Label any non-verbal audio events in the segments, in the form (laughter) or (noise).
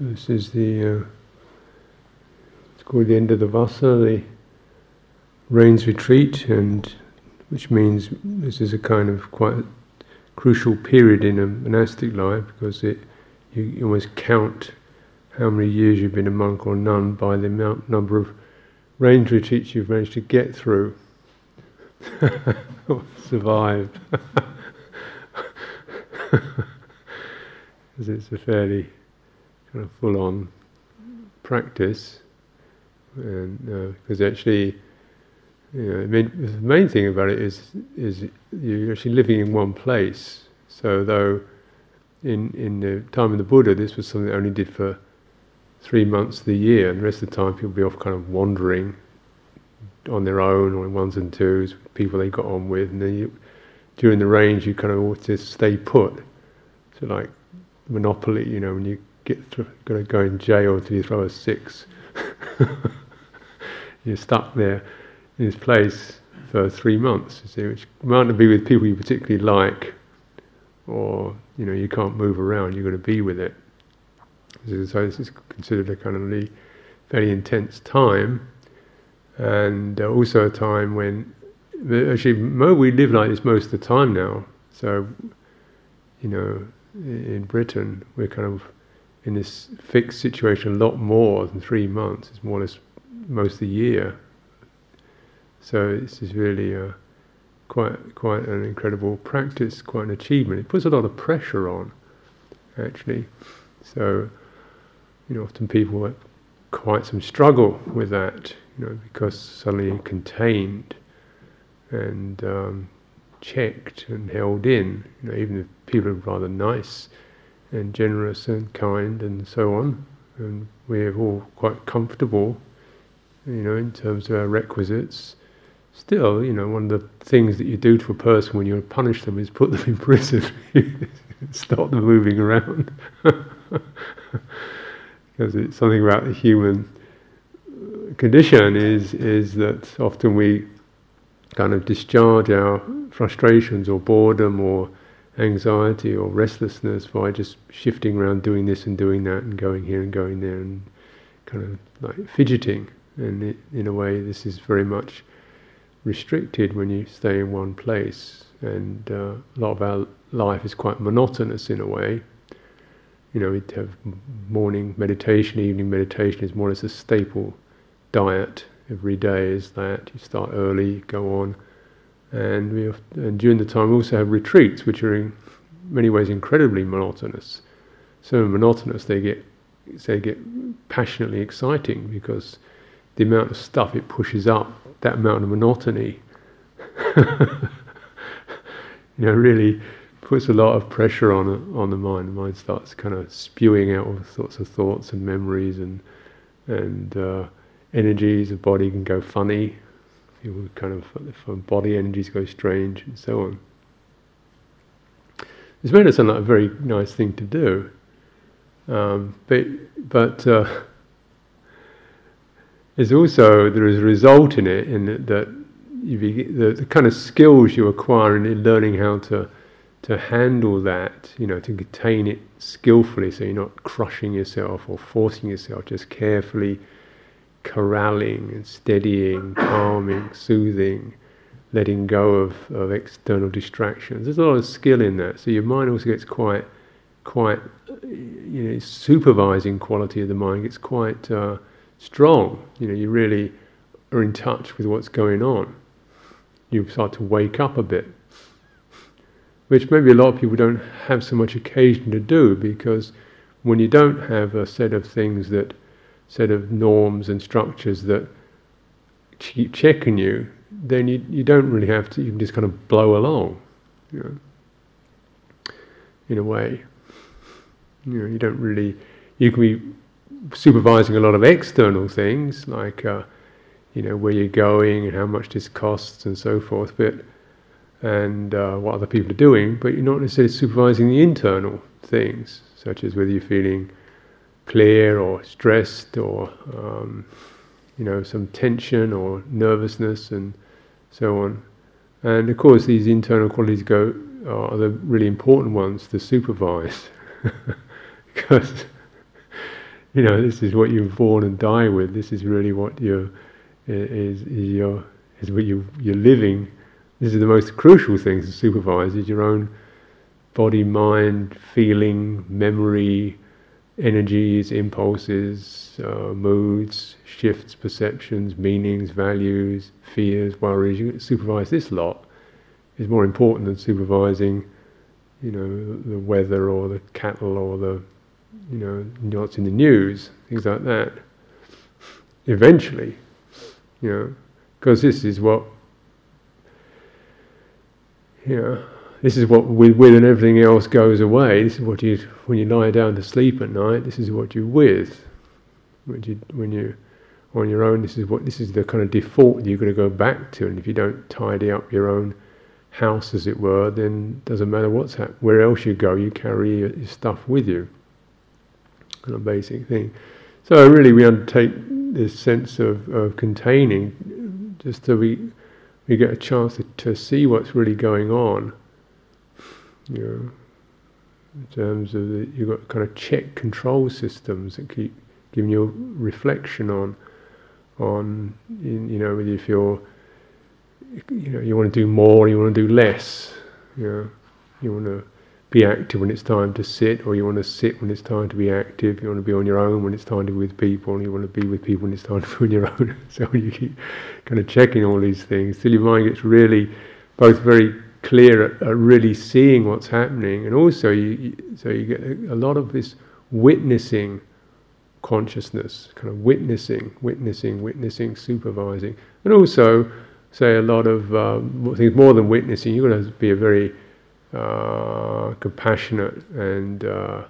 This is the, uh, it's called the end of the Vassa, the rains retreat, and which means this is a kind of quite crucial period in a monastic life because it you almost count how many years you've been a monk or nun by the amount number of rains retreats you've managed to get through, (laughs) survived. Because (laughs) it's a fairly kind of full-on practice, and because uh, actually, you know, I mean, the main thing about it is is you're actually living in one place. So though in in the time of the Buddha, this was something they only did for three months of the year, and the rest of the time people would be off kind of wandering on their own or in ones and twos, people they got on with, and then you, during the rains you kind of ought to stay put. So like Monopoly, you know, when you get to, got to go in jail until you throw a six. (laughs) You're stuck there in this place for three months, you see, which might not be with people you particularly like, or you know, you can't move around. You've got to be with it. So this is considered a kind of really very intense time, and uh, also a time when actually we live like this most of the time now. So you know, in Britain, we're kind of in this fixed situation a lot more than three months. It's more or less most of the year. So this is really a, quite quite an incredible practice, quite an achievement. It puts a lot of pressure on, actually. So, you know, often people have quite some struggle with that, you know, because suddenly you're contained and um, checked and held in. You know, even if people are rather nice and generous and kind and so on. And we're all quite comfortable, you know, in terms of our requisites. Still, you know, one of the things that you do to a person when you punish them is put them in (laughs) prison, (laughs) stop them moving around. (laughs) because it's something about the human condition is is that often we kind of discharge our frustrations or boredom or anxiety or restlessness by just shifting around, doing this and doing that, and going here and going there, and kind of like fidgeting. And it, in a way, this is very much restricted when you stay in one place. And uh, a lot of our life is quite monotonous in a way. You know, we have morning meditation, evening meditation is more or less a staple diet every day. Is that you start early, go on and we have, and during the time we also have retreats, which are in many ways incredibly monotonous. So monotonous they get they get passionately exciting because the amount of stuff it pushes up, that amount of monotony, (laughs) you know, really puts a lot of pressure on on the mind. The mind starts kind of spewing out all sorts of thoughts and memories and and uh, energies. The body can go funny you would kind of if body energies go strange and so on. It's made it sound like a very nice thing to do, um, but but uh, there's also there is a result in it in that, that the, the kind of skills you acquire in learning how to to handle that, you know, to contain it skillfully, so you're not crushing yourself or forcing yourself, just carefully corralling and steadying, calming, soothing, letting go of, of external distractions. There's a lot of skill in that. So your mind also gets quite, quite, you know, supervising quality of the mind gets quite uh, strong. You know, you really are in touch with what's going on. You start to wake up a bit, which maybe a lot of people don't have so much occasion to do because when you don't have a set of things that set of norms and structures that keep checking you, then you, you don't really have to, you can just kind of blow along, you know, in a way. You know, you don't really, you can be supervising a lot of external things, like, uh, you know, where you're going and how much this costs and so forth, but, and uh, what other people are doing, but you're not necessarily supervising the internal things, such as whether you're feeling clear or stressed or um, you know some tension or nervousness and so on. And of course, these internal qualities go are the really important ones to supervise (laughs) because you know, this is what you're born and die with. This is really what you're is, is your is what you you're living. This is the most crucial thing to supervise: is your own body, mind, feeling, memory, energies, impulses, uh, moods, shifts, perceptions, meanings, values, fears, worries. You supervise this lot is more important than supervising, you know, the weather or the cattle or the, you know, what's in the news, things like that. Eventually, you know, because this is what, you know, this is what with, with and everything else goes away. This is what you when you lie down to sleep at night. This is what you're with. When you when you on your own, this is what this is the kind of default you've got to go back to. And if you don't tidy up your own house, as it were, then it doesn't matter what's happening. Where else you go, you carry your, your stuff with you. Kind of basic thing. So really, we undertake this sense of, of containing, just so we we get a chance to, to see what's really going on you know, in terms of the, you've got kind of check control systems that keep giving you reflection on, on you know, if you're, you know, you want to do more, you want to do less, you know, you want to be active when it's time to sit, or you want to sit when it's time to be active. You want to be on your own when it's time to be with people, and you want to be with people when it's time to be on your own. (laughs) so you keep kind of checking all these things till your mind gets really both very clear at, at, really seeing what's happening, and also you, so you get a, lot of this witnessing consciousness, kind of witnessing, witnessing, witnessing, supervising, and also say a lot of um, things more than witnessing. You've got to be a very uh, compassionate and uh,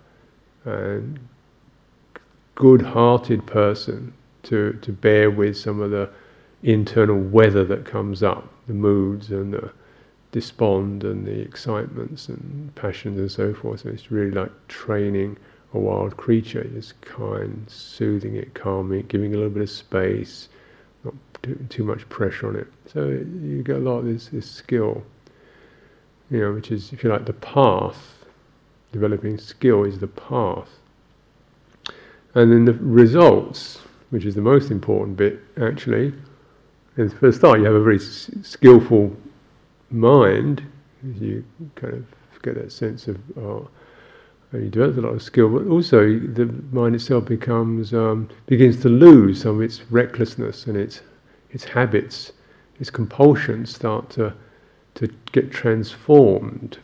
and good-hearted person to to bear with some of the internal weather that comes up, the moods and the despond and the excitements and passions and so forth. So it's really like training a wild creature, just kind, soothing it, calming it, giving a little bit of space, not putting too much pressure on it. So you get a lot of this, this skill, you know, which is, if you like, the path. Developing skill is the path. And then the results, which is the most important bit, actually, is for a start, you have a very s- skillful mind, you kind of get that sense of, oh, you develop a lot of skill, but also the mind itself becomes um, begins to lose some of its recklessness and its its habits, its compulsions start to to get transformed.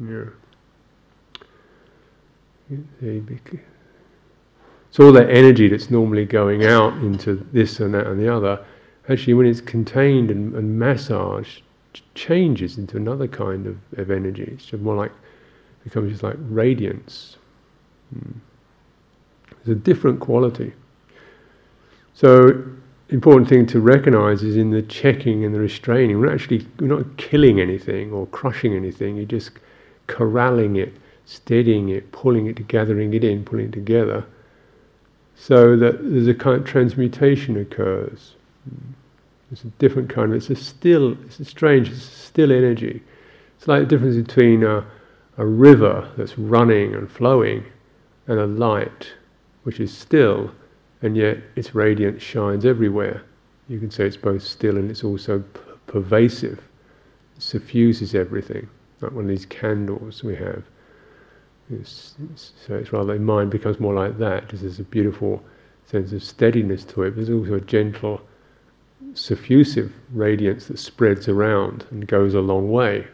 Yeah. So all that energy that's normally going out into this and that and the other, actually when it's contained and, and massaged changes into another kind of, of energy. It's just more like becomes just like radiance. Hmm. It's a different quality. So, important thing to recognize is in the checking and the restraining, we're actually we're not killing anything or crushing anything. You're just corralling it, steadying it, pulling it, gathering it in, pulling it together, so that there's a kind of transmutation occurs. Hmm. It's a different kind of, it's a still, it's a strange, it's a still energy. It's like the difference between a, a river that's running and flowing and a light which is still and yet its radiance shines everywhere. You can say it's both still and it's also p- pervasive. It suffuses everything, like one of these candles we have. It's, it's, so it's rather, the mind becomes more like that, there's a beautiful sense of steadiness to it, but there's also a gentle suffusive radiance that spreads around and goes a long way.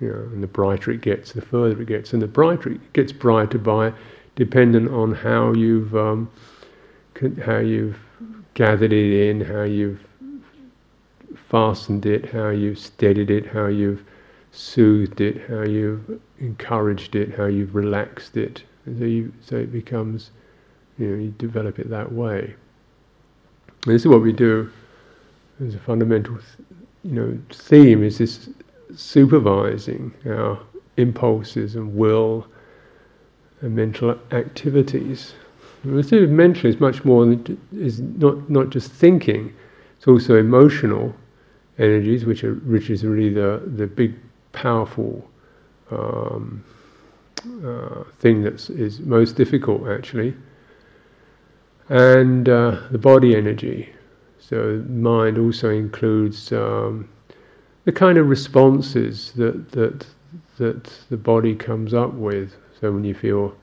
You know, and the brighter it gets, the further it gets, and the brighter it gets brighter by dependent on how you've um, how you've gathered it in, how you've fastened it, how you've steadied it, how you've soothed it, how you've encouraged it, how you've relaxed it. So, you, so it becomes, you know, you develop it that way. This is what we do as a fundamental, you know, theme is this supervising our impulses and will and mental activities. The mental is much more than is not not just thinking; it's also emotional energies, which are which is really the the big, powerful um, uh, thing that is most difficult actually. And uh, the body energy. So mind also includes um, the kind of responses that that that the body comes up with. So when you feel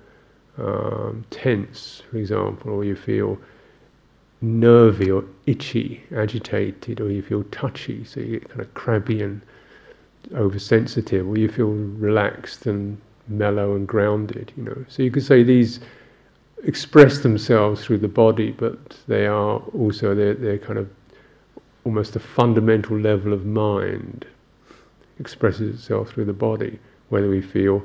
um, tense, for example, or you feel nervy or itchy, agitated, or you feel touchy, so you get kind of crabby and oversensitive, or you feel relaxed and mellow and grounded. You know, so you could say these express themselves through the body, but they are also they're, they're kind of almost a fundamental level of mind expresses itself through the body, whether we feel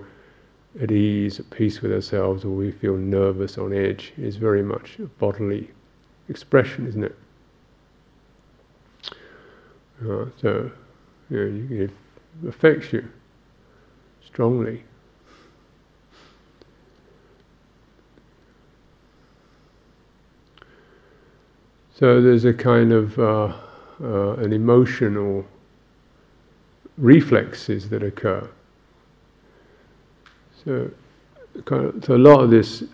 at ease, at peace with ourselves, or we feel nervous, on edge, is very much a bodily expression, isn't it? Uh, so, you know, it affects you strongly. So there's a kind of uh, uh, an emotional reflexes that occur. So, so a lot of this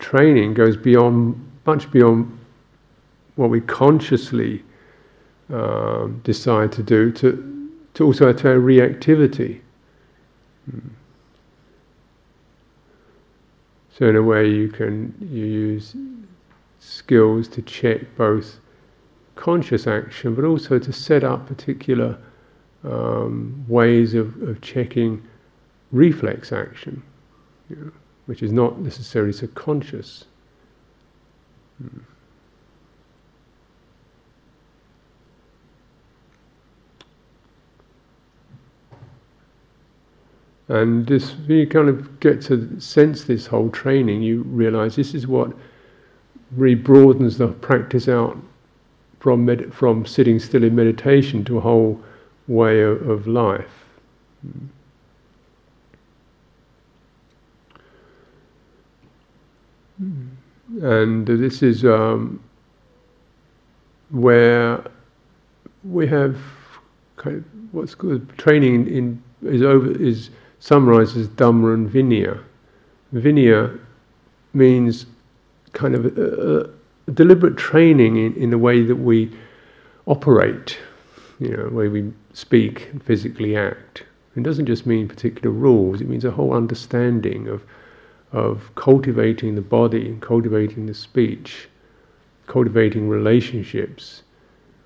training goes beyond, much beyond what we consciously um, decide to do, to, to also to our reactivity. Hmm. So in a way, you can you use skills to check both conscious action, but also to set up particular um, ways of, of checking reflex action, you know, which is not necessarily so conscious. Hmm. And this, when you kind of get to sense this whole training, you realize this is what really broadens the practice out from med- from sitting still in meditation to a whole way of, of life. And this is um, where we have kind of what's called training in is over is summarized as Dhamma and Vinaya. Vinaya means kind of a, a deliberate training in, in the way that we operate, you know, the way we speak physically act. It doesn't just mean particular rules, it means a whole understanding of, of cultivating the body, cultivating the speech, cultivating relationships,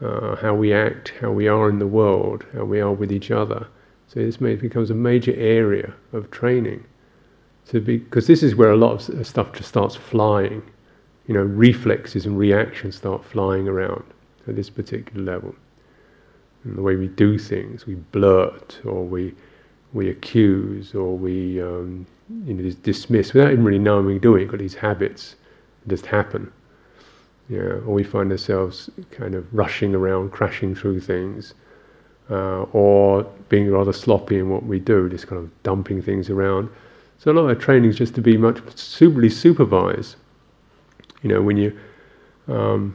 uh, how we act, how we are in the world, how we are with each other. So this becomes a major area of training. So because this is where a lot of uh, stuff just starts flying, you know, reflexes and reactions start flying around at this particular level. And the way we do things, we blurt or we we accuse or we um, you know dismiss without even really knowing we're doing it. Got these habits just happen. Yeah, or we find ourselves kind of rushing around, crashing through things uh, or being rather sloppy in what we do, just kind of dumping things around. So a lot of our training is just to be much superly supervised. You know, when you um,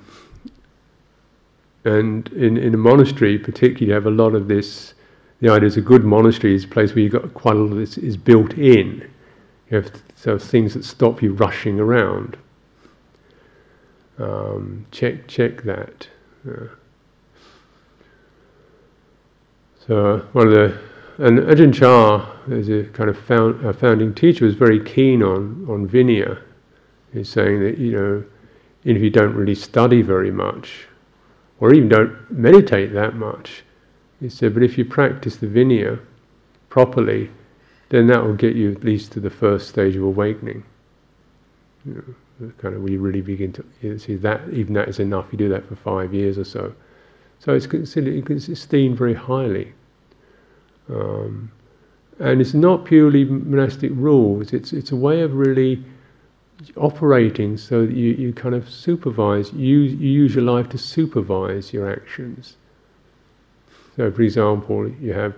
and in in a monastery, particularly, you have a lot of this. The idea is a good monastery is a place where you've got quite a lot of this is built in. You have so things that stop you rushing around. Um, check check that. Uh, so one of the and Ajahn Chah, as a kind of found, a founding teacher, was very keen on on Vinaya. He's saying that you know, if you don't really study very much, or even don't meditate that much, he said, but if you practice the Vinaya properly, then that will get you at least to the first stage of awakening. You know, kind of we really begin to see that even that is enough. You do that for five years or so. So it's considered it's esteemed very highly. Um, and it's not purely monastic rules, it's, it's a way of really operating so that you, you kind of supervise, you, you use your life to supervise your actions. So, for example, you have,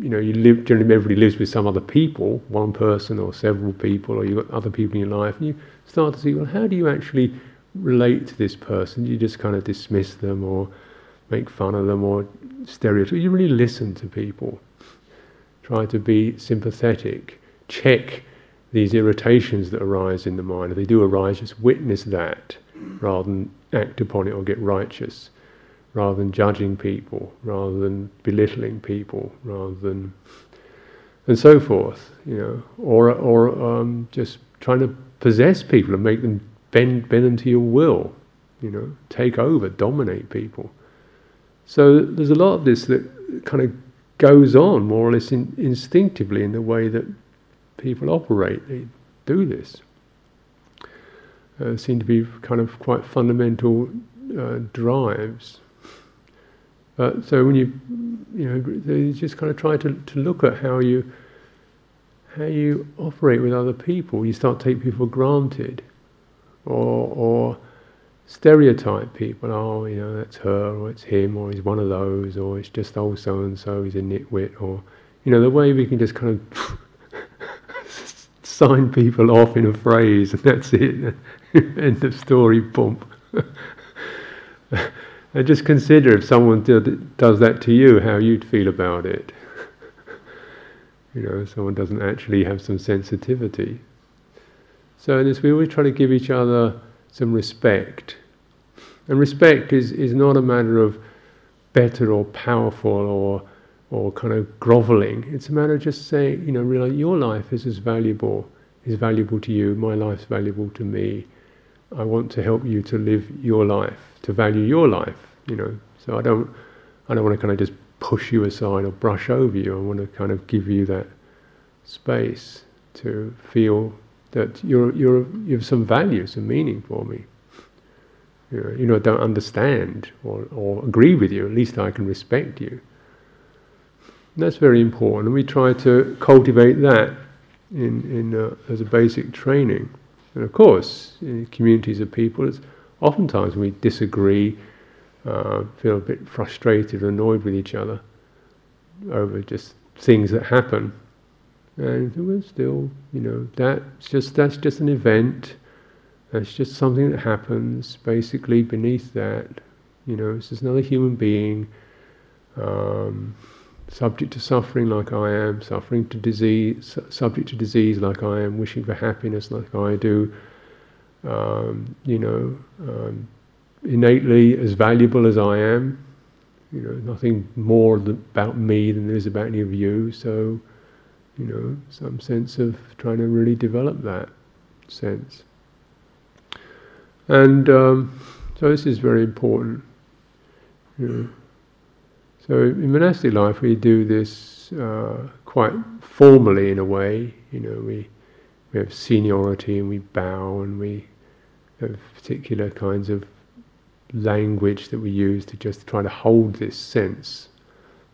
you know, you live, generally everybody lives with some other people, one person or several people, or you've got other people in your life, and you start to see, well, how do you actually relate to this person? Do You just kind of dismiss them or make fun of them or stereotype. You really listen to people try to be sympathetic, check these irritations that arise in the mind, if they do arise, just witness that rather than act upon it or get righteous, rather than judging people, rather than belittling people, rather than and so forth, you know, or or um, just trying to possess people and make them bend bend them to your will, you know, take over, dominate people. So there's a lot of this that kind of goes on more or less in, instinctively in the way that people operate. They do this. Uh, seem to be kind of quite fundamental uh, drives. So when you, you know, you just kind of try to, to look at how you, how you operate with other people. You start to take people for granted, or or stereotype people. Oh, you know, that's her, or it's him, or he's one of those, or it's just old so and so. He's a nitwit, or you know, the way we can just kind of sign people off in a phrase, and that's it. (laughs) End of story. Boom. And (laughs) just consider if someone did, does that to you, how you'd feel about it. (laughs) you know, someone doesn't actually have some sensitivity. So in this, we always try to give each other some respect. And respect is, is not a matter of better or powerful or or kind of groveling. It's a matter of just saying, you know, realize your life is as valuable, is valuable to you, my life's valuable to me. I want to help you to live your life, to value your life, you know. So I don't, I don't want to kind of just push you aside or brush over you. I want to kind of give you that space to feel that you're, you're, you have some value, some meaning for me. You know, you know, I don't understand or, or agree with you. At least I can respect you. That's very important, and we try to cultivate that in, in uh, as a basic training. And of course, in communities of people, it's oftentimes we disagree, uh, feel a bit frustrated, annoyed with each other over just things that happen, and we're still, you know, that's just that's just an event. That's just something that happens. Basically, beneath that, you know, it's just another human being. Um, subject to suffering like I am, suffering to disease, subject to disease like I am, wishing for happiness like I do, um, you know, um, innately as valuable as I am, you know, nothing more about me than there is about any of you. So, you know, some sense of trying to really develop that sense. And um, so this is very important. You know. So in monastic life, we do this uh, quite formally in a way. You know, we we have seniority and we bow and we have particular kinds of language that we use to just try to hold this sense.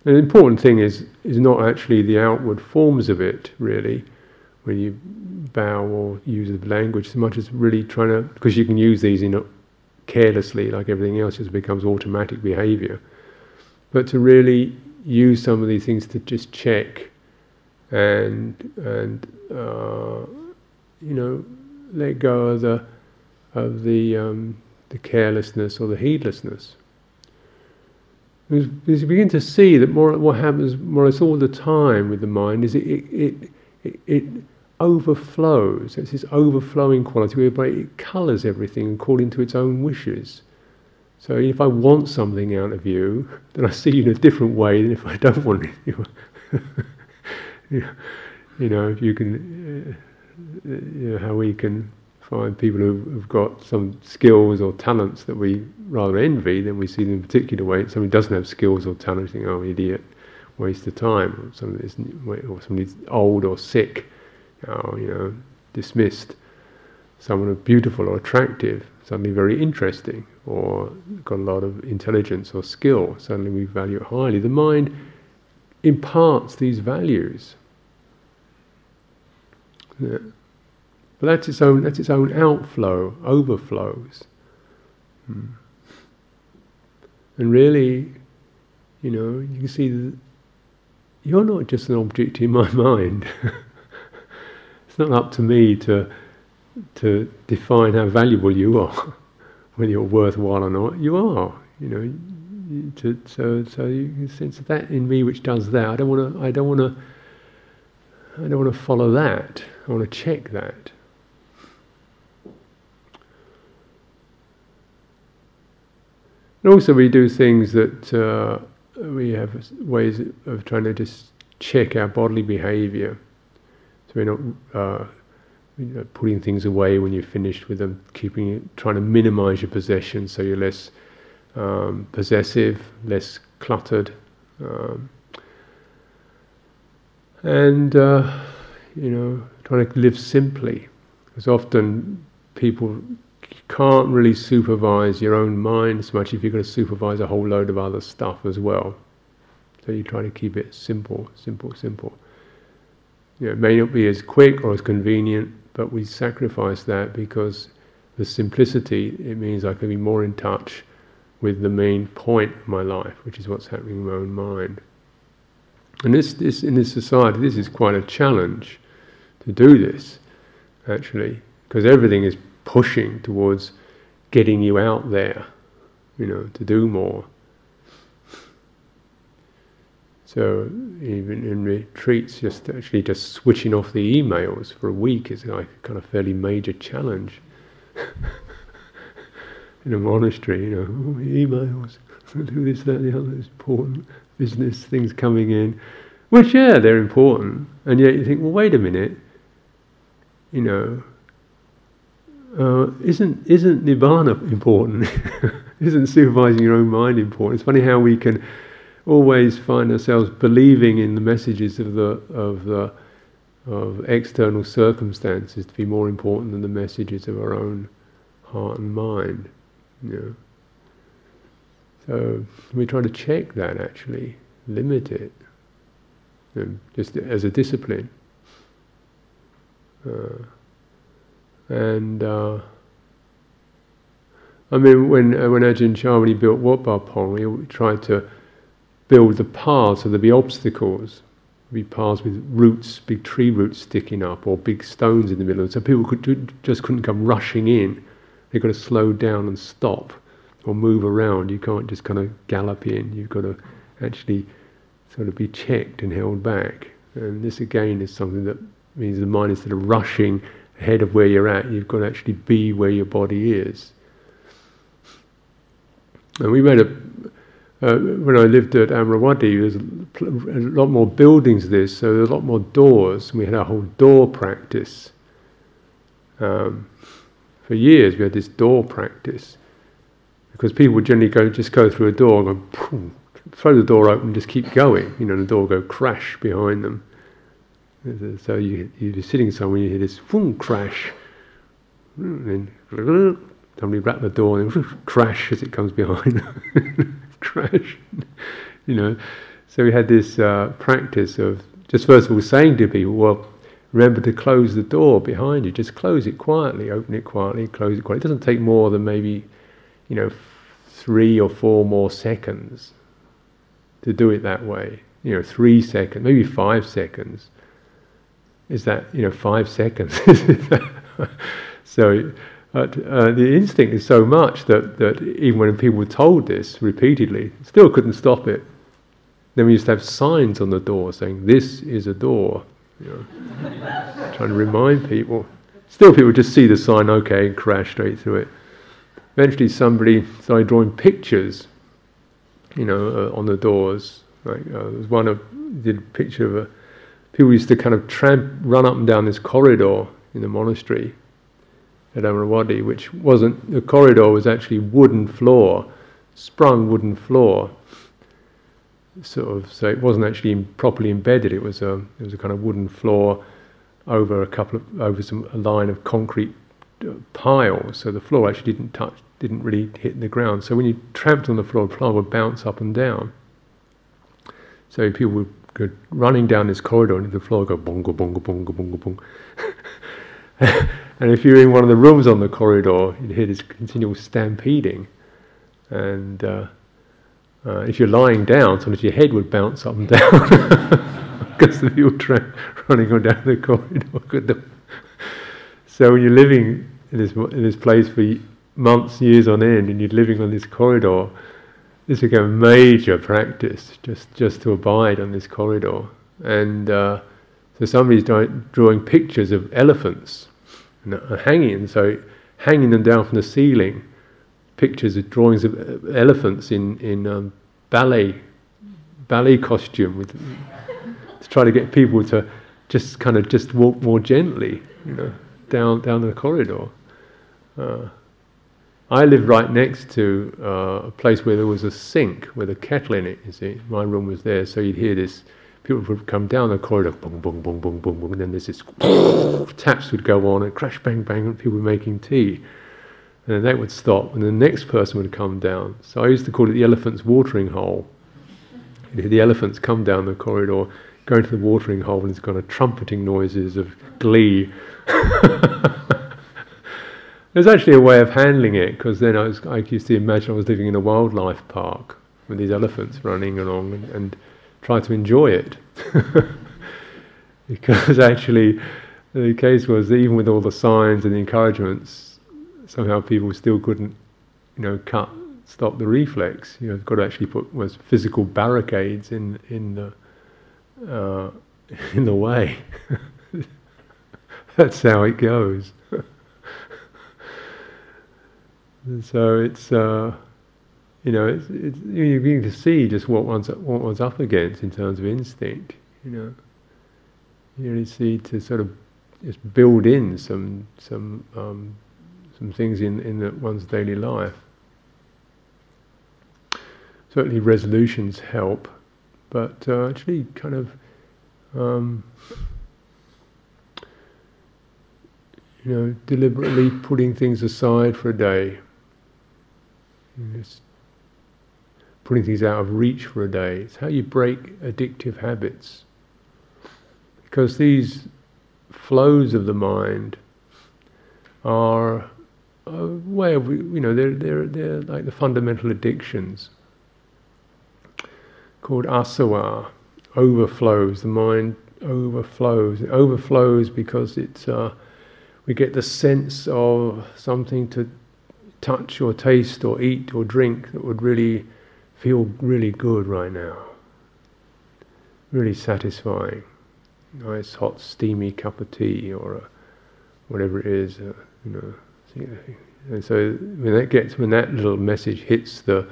And the important thing is is not actually the outward forms of it, really, when you bow or use the language, so much as really trying to because you can use these in a, carelessly, like everything else, just becomes automatic behaviour but to really use some of these things to just check and and uh, you know let go of the of the um, the carelessness or the heedlessness. Because you begin to see that more what happens more or less all the time with the mind is it it, it, it overflows. It's this overflowing quality whereby it colours everything according to its own wishes. So if I want something out of you, then I see you in a different way than if I don't want it. (laughs) you know, if you can, uh, you know, how we can find people who've got some skills or talents that we rather envy, then we see them in a particular way. Somebody doesn't have skills or talent, think, oh, idiot, waste of time. Or somebody's, or somebody's old or sick, oh, you know, dismissed. Someone who's beautiful or attractive, suddenly very interesting or got a lot of intelligence or skill, suddenly we value it highly. The mind imparts these values. Yeah. But that's its own that's its own outflow, overflows. Hmm. And really, you know, you can see that you're not just an object in my (laughs) mind. it's not up to me to to define how valuable you are (laughs) whether you're worthwhile or not, you are. You know, to, so so you can sense that in me which does that. I don't want to. I don't want to. I don't want to follow that. I want to check that. And also, we do things that uh, we have ways of trying to just check our bodily behavior. So we're not uh, you know, putting things away when you're finished with them, keeping it, trying to minimize your possessions so you're less um, possessive, less cluttered. Um, and, uh, you know, trying to live simply. Because often people can't really supervise your own mind so much if you're going to supervise a whole load of other stuff as well. So you try to keep it simple, simple, simple. You know, it may not be as quick or as convenient, but we sacrifice that because the simplicity, it means I can be more in touch with the main point of my life, which is what's happening in my own mind. And this, this in this society, this is quite a challenge to do this, actually, because everything is pushing towards getting you out there, you know, to do more. So even in retreats, just actually just switching off the emails for a week is like a kind of fairly major challenge. (laughs) in a monastery, you know, oh, emails, (laughs) do this, that, the other, important business things coming in, which yeah, they're important, and yet you think, well, wait a minute, you know, uh, isn't isn't nibbana important? (laughs) isn't supervising your own mind important? It's funny how we can always find ourselves believing in the messages of the of the of external circumstances to be more important than the messages of our own heart and mind. So we try to check that actually, limit it, you know, just as a discipline. Uh, and uh, I mean, when when Ajahn Chah when he built Wat Pah Pong, he tried to build the paths so there'd be obstacles, be paths with roots, big tree roots sticking up, or big stones in the middle, so people could just couldn't come rushing in. They've got to slow down and stop, or move around. You can't just kind of gallop in. You've got to actually sort of be checked and held back. And this again is something that means the mind instead of rushing ahead of where you're at, you've got to actually be where your body is. And we made a, uh, when I lived at Amaravati, there's a, a lot more buildings there, so there's a lot more doors, we had a whole door practice. Um, for years we had this door practice, because people would generally go just go through a door and go, throw the door open, and just keep going. You know, the door go crash behind them. So you, you're sitting somewhere, you hear this boom crash, and then (laughs) somebody rap the door and (laughs) crash as it comes behind, (laughs) crash, (laughs) you know. So we had this uh, practice of just first of all saying to people, well, remember to close the door behind you. Just close it quietly, open it quietly, close it quietly. It doesn't take more than maybe, you know, three or four more seconds to do it that way. You know, three seconds, maybe five seconds is that you know five seconds. (laughs) so uh, the instinct is so much that, that even when people were told this repeatedly, still couldn't stop it. Then we used to have signs on the door saying, "This is a door," you know, (laughs) trying to remind people. Still, people just see the sign, okay, and crash straight through it. Eventually, somebody started drawing pictures, you know, uh, on the doors. Like uh, there was one of did a picture of a people used to kind of tramp, run up and down this corridor in the monastery at Amaravati, which wasn't, the corridor was actually wooden floor, sprung wooden floor. Sort of, so it wasn't actually properly embedded. It was a, it was a kind of wooden floor over a couple of, over some a line of concrete uh, piles. So the floor actually didn't touch, didn't really hit the ground. So when you tramped on the floor, the floor would bounce up and down. So people would go running down this corridor into the floor, would go bongo, bongo, bongo, bongo, bongo. (laughs) (laughs) and if you're in one of the rooms on the corridor, you'd hear this continual stampeding. And uh, uh, if you're lying down, sometimes your head would bounce up and (laughs) down because the people tra- running on down the corridor. so when you're living in this in this place for months, years on end, and you're living on this corridor, this became a major practice just, just to abide on this corridor. And uh, So somebody's drawing pictures of elephants hanging, so hanging them down from the ceiling, pictures of drawings of uh, elephants in in um, ballet ballet costume with to try to get people to just kind of just walk more gently, you know, down down the corridor. Uh, I lived right next to uh, a place where there was a sink with a kettle in it. You see, my room was there, so you'd hear this. People would come down the corridor, boom, boom, boom, boom, boom, boom, and then there's this (coughs) taps would go on, and crash, bang, bang, and people were making tea. And then that would stop, and the next person would come down. So I used to call it the elephant's watering hole. The elephants come down the corridor, go into the watering hole, and it's kind of trumpeting noises of glee. (laughs) There's actually a way of handling it because then I, was, I used to imagine I was living in a wildlife park with these elephants running along and, and try to enjoy it. (laughs) because actually, the case was that even with all the signs and the encouragements, somehow people still couldn't, you know, cut stop the reflex. You know, got to actually put was physical barricades in in the uh, (laughs) in the way. (laughs) That's how it goes. So it's, uh, you know, it's, it's, you begin to see just what one's, what one's up against in terms of instinct, you know. You really see to sort of just build in some, some, um, some things in, in the, one's daily life. Certainly resolutions help, but uh, actually kind of um, you know, deliberately putting things aside for a day, just putting things out of reach for a day. It's how you break addictive habits. Because these flows of the mind are a way of, you know, they're, they're, they're like the fundamental addictions called asava, overflows. The mind overflows. It overflows because it's, uh, we get the sense of something to touch or taste or eat or drink that would really feel really good right now. Really satisfying. Nice hot steamy cup of tea or a, whatever it is, uh, you know. And so when that gets when that little message hits the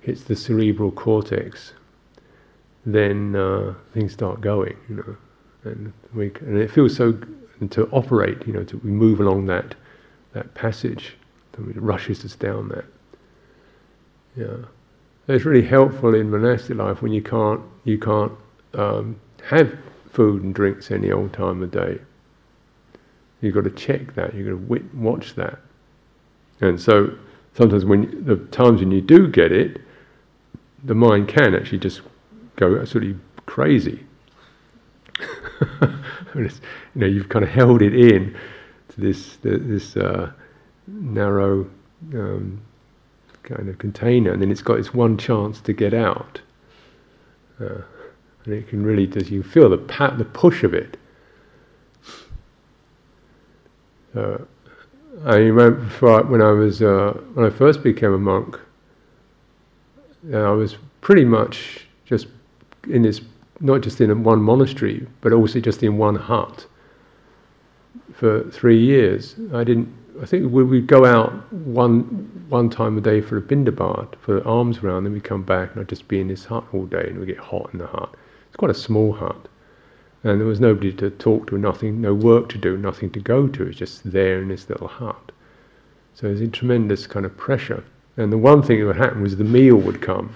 hits the cerebral cortex, then uh, things start going, you know, and we and it feels so to operate, you know, to we move along that that passage then it rushes us down that. Yeah, it's really helpful in monastic life when you can't you can't um, have food and drinks any old time of day. You've got to check that. You've got to watch that. And so sometimes when the times when you do get it, the mind can actually just go absolutely crazy. (laughs) you know, you've kind of held it in to this this uh, narrow um, kind of container, and then it's got its one chance to get out. Uh, and it can really, does you feel the pat, the push of it. Uh, I remember before, when I was uh, when I first became a monk, uh, I was pretty much just in this, not just in one monastery, but also just in one hut for three years. I didn't I think we would go out one one time a day for a bindabat, for alms round, then we come back and I'd just be in this hut all day and we get hot in the hut. It's quite a small hut. And there was nobody to talk to, nothing, no work to do, nothing to go to. It's just there in this little hut. So there's a tremendous kind of pressure. And the one thing that would happen was the meal would come.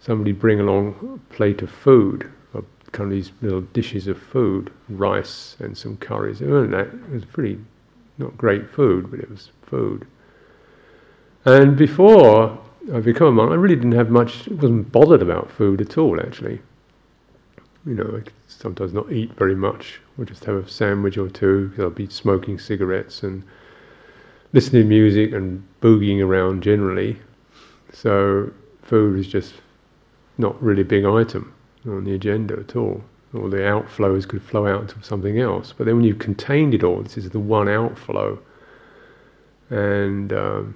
Somebody bring along a plate of food, a kind of these little dishes of food, rice and some curries. And that was pretty not great food, but it was food. And before I became a monk, I really didn't have much, wasn't bothered about food at all, actually. You know, I sometimes not eat very much, or just have a sandwich or two, because I'll be smoking cigarettes and listening to music and boogieing around generally. So food is just not really a big item on the agenda at all or the outflows could flow out to something else. But then when you've contained it all, this is the one outflow. And um,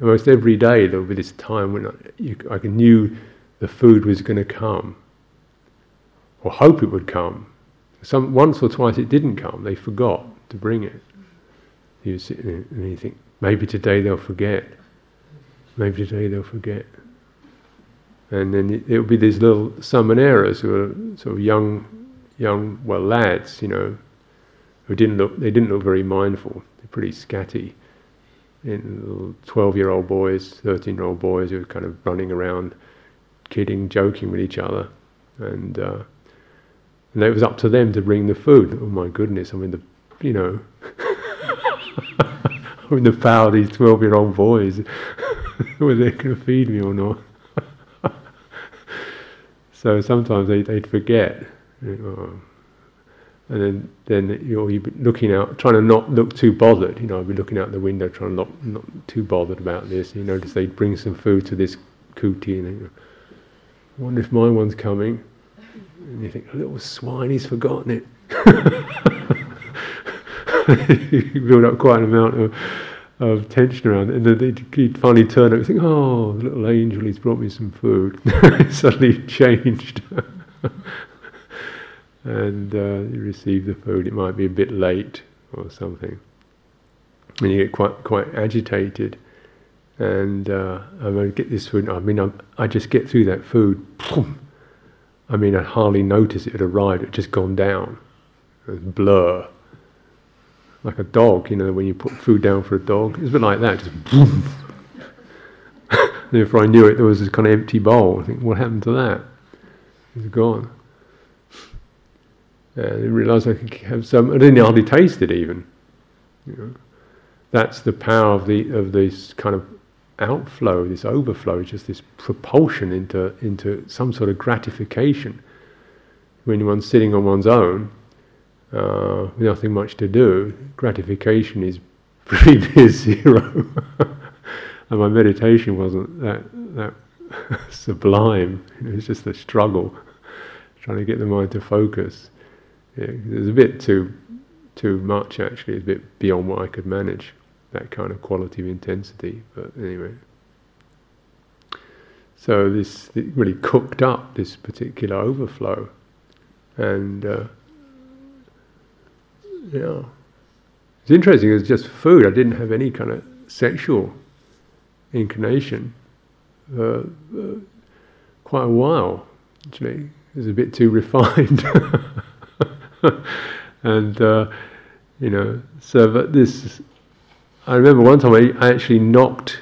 almost every day there would be this time when I, you, I knew the food was going to come, or hope it would come. Some once or twice it didn't come. They forgot to bring it. You sit and you think maybe today they'll forget. Maybe today they'll forget. And then it, will be these little samaneras who are sort of young, young well lads, you know, who didn't look. They didn't look very mindful. They're pretty scatty. Twelve-year-old boys, thirteen-year-old boys who are kind of running around, kidding, joking with each other, and. Uh, and it was up to them to bring the food. Oh my goodness! I mean, the, you know, (laughs) I mean the power of these twelve-year-old boys, (laughs) whether they going to feed me or not. So sometimes they, they'd forget, and then then you'll be looking out, trying to not look too bothered. You know, I'd be looking out the window, trying to not not too bothered about this. You notice they'd bring some food to this kuti, and I wonder if my one's coming. And you think, little swine, he's forgotten it. (laughs) you build up quite an amount of, of tension around it. And then he'd finally turn up and think, oh, the little angel, he's brought me some food. (laughs) suddenly changed. (laughs) and uh, you receive the food. It might be a bit late or something. And you get quite, quite agitated. And uh, I'm going to get this food. I mean, I'm, i just get through that food. I mean, I'd hardly notice it had arrived, it had just gone down. Blur. Like a dog, you know, when you put food down for a dog. It was a bit like that, just boom. before I knew it, there was this kind of empty bowl. I think, what happened to that? It's gone. And I realised I could have some. I didn't hardly taste it even. You know, that's the power of the of this kind of outflow, this overflow, just this propulsion into into some sort of gratification. When one's sitting on one's own, uh, nothing much to do, gratification is (laughs) pretty near zero. (laughs) and my meditation wasn't that that (laughs) sublime. It was just a struggle, trying to get the mind to focus. Yeah, it was a bit too too much actually. A bit beyond what I could manage that kind of quality of intensity. But anyway, so this really cooked up this particular overflow, and uh, yeah, it's interesting. It was just food. I didn't have any kind of sexual inclination. Uh, uh, quite a while, actually. It was a bit too (laughs) refined, and uh, you know, so but this I remember one time I, actually knocked,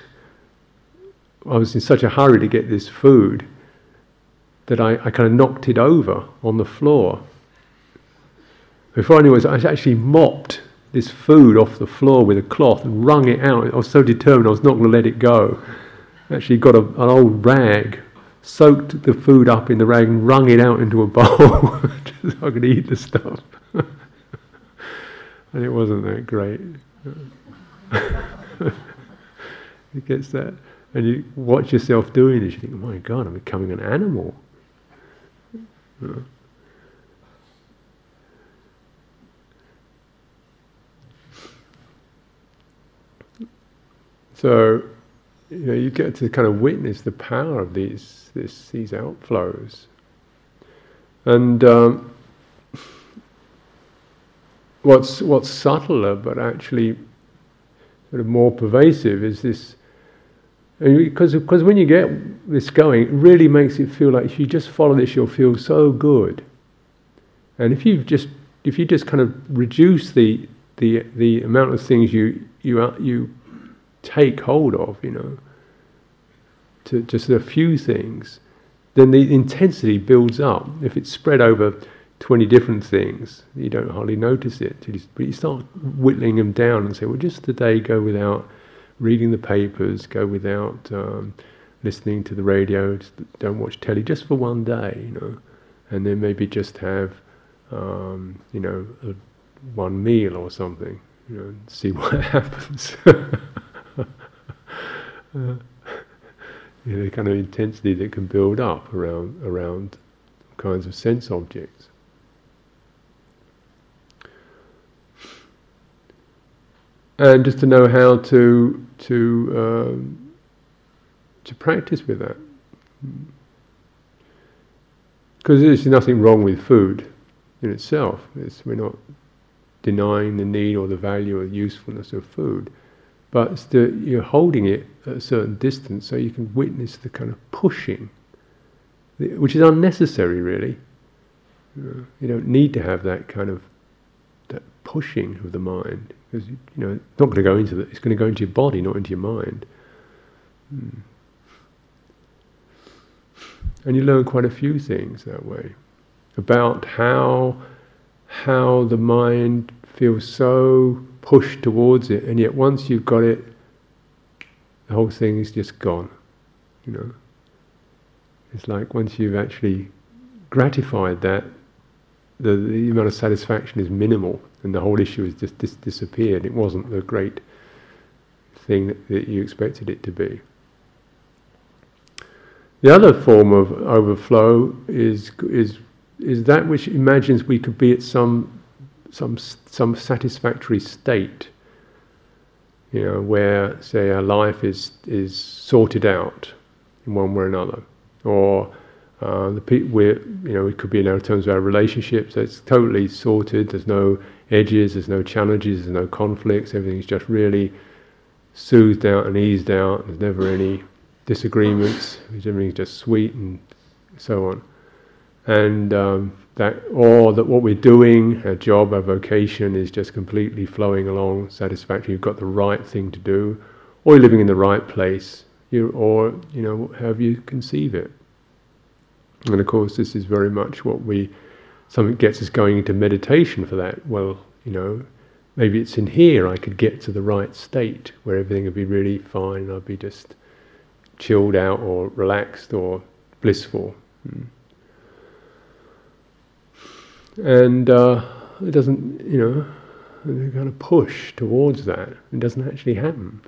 I was in such a hurry to get this food that I, I kind of knocked it over on the floor. Before I knew it, I actually mopped this food off the floor with a cloth and wrung it out. I was so determined I was not going to let it go. Actually, got a, an old rag, soaked the food up in the rag, and wrung it out into a (laughs) bowl (laughs) so I could eat the stuff. (laughs) and it wasn't that great. it gets that. And you watch yourself doing this, you think, oh my God, I'm becoming an animal. So, you know, you get to kind of witness the power of these this, these outflows, and um, what's what's subtler, but actually sort of more pervasive is this because because when you get this going, it really makes it feel like if you just follow this, you'll feel so good. And if you just if you just kind of reduce the the the amount of things you you you take hold of, you know, to just a few things, then the intensity builds up. If it's spread over 20 different things, you don't hardly notice it. But you start whittling them down and say, well, just today go without reading the papers, go without um, listening to the radio, don't watch telly, just for one day, you know. And then maybe just have, um, you know, a, one meal or something, you know, see (laughs) what happens. (laughs) uh, (laughs) you know, the kind of intensity that can build up around around kinds of sense objects. and just to know how to to um, to practice with that. Because there's nothing wrong with food. in itself. It's, we're not denying the need or the value or usefulness of food, but the, you're holding it at a certain distance so you can witness the kind of pushing, which is unnecessary, really. You, don't need to have that kind of that pushing of the mind because you know it's not going to go into the, it's going to go into your body, not into your mind. Hmm. And you learn quite a few things that way about how how the mind feels so pushed towards it, and yet once you've got it, the whole thing is just gone. You know, it's like once you've actually gratified that, the, the amount of satisfaction is minimal, and the whole issue has just dis- disappeared. It wasn't the great thing that, that you expected it to be. The other form of overflow is is is that which imagines we could be at some some some satisfactory state. You know, where say our life is is sorted out in one way or another, or uh, the pe- we're you know it could be in our terms of our relationships. It's totally sorted. There's no edges. There's no challenges. There's no conflicts. Everything's just really soothed out and eased out. There's never any disagreements. Everything's just sweet and so on. And um, that, or that what we're doing, our job, our vocation, is just completely flowing along, satisfactory. You've got the right thing to do, or you're living in the right place, you, or you know, however you conceive it. And of course, this is very much what we, something gets us going into meditation for that. Well, you know, maybe it's in here I could get to the right state where everything would be really fine and I'd be just chilled out or relaxed or blissful. Hmm. And uh, it doesn't, you know, they kind of push towards that. It doesn't actually happen.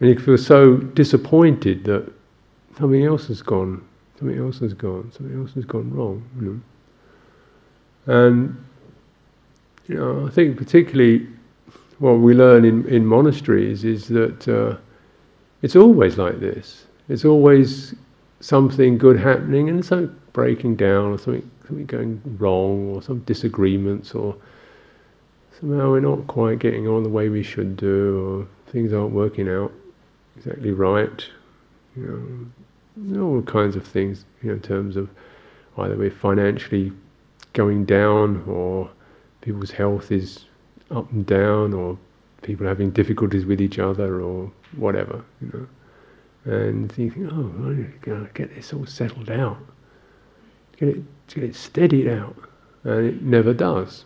And you feel so disappointed that something else has gone, something else has gone, something else has gone wrong. You know? And you know, I think particularly what we learn in, in monasteries is that uh, it's always like this. It's always something good happening and something breaking down or something, something going wrong or some disagreements or somehow we're not quite getting on the way we should do or things aren't working out exactly right. You know, all kinds of things, you know, in terms of either we're financially going down or people's health is up and down or people having difficulties with each other or whatever, you know. And thinking, oh, I'm going to get this all settled out, get it, get it steadied out, and it never does.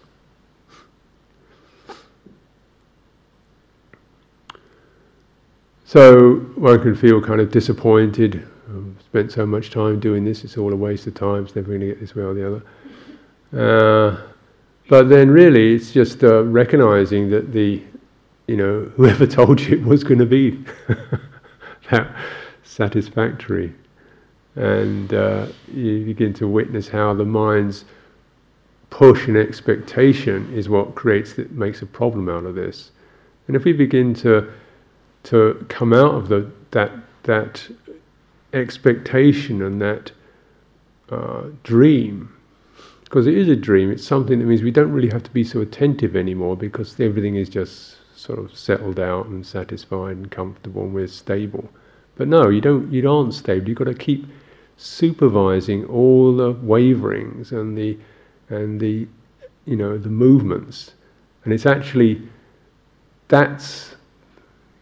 So one can feel kind of disappointed. Spent so much time doing this; it's all a waste of time. It's never going to get this way or the other. Uh, but then, really, it's just uh, recognizing that the you know, (laughs) whoever told you it was going to be (laughs) that satisfactory. And uh, you begin to witness how the mind's push and expectation is what creates that makes a problem out of this. And if we begin to to come out of the that that expectation and that uh, dream, because it is a dream, it's something that means we don't really have to be so attentive anymore because everything is just sort of settled out and satisfied and comfortable and we're stable. But no, you don't. You aren't stable. You've got to keep supervising all the waverings and the and the you know the movements, and it's actually that's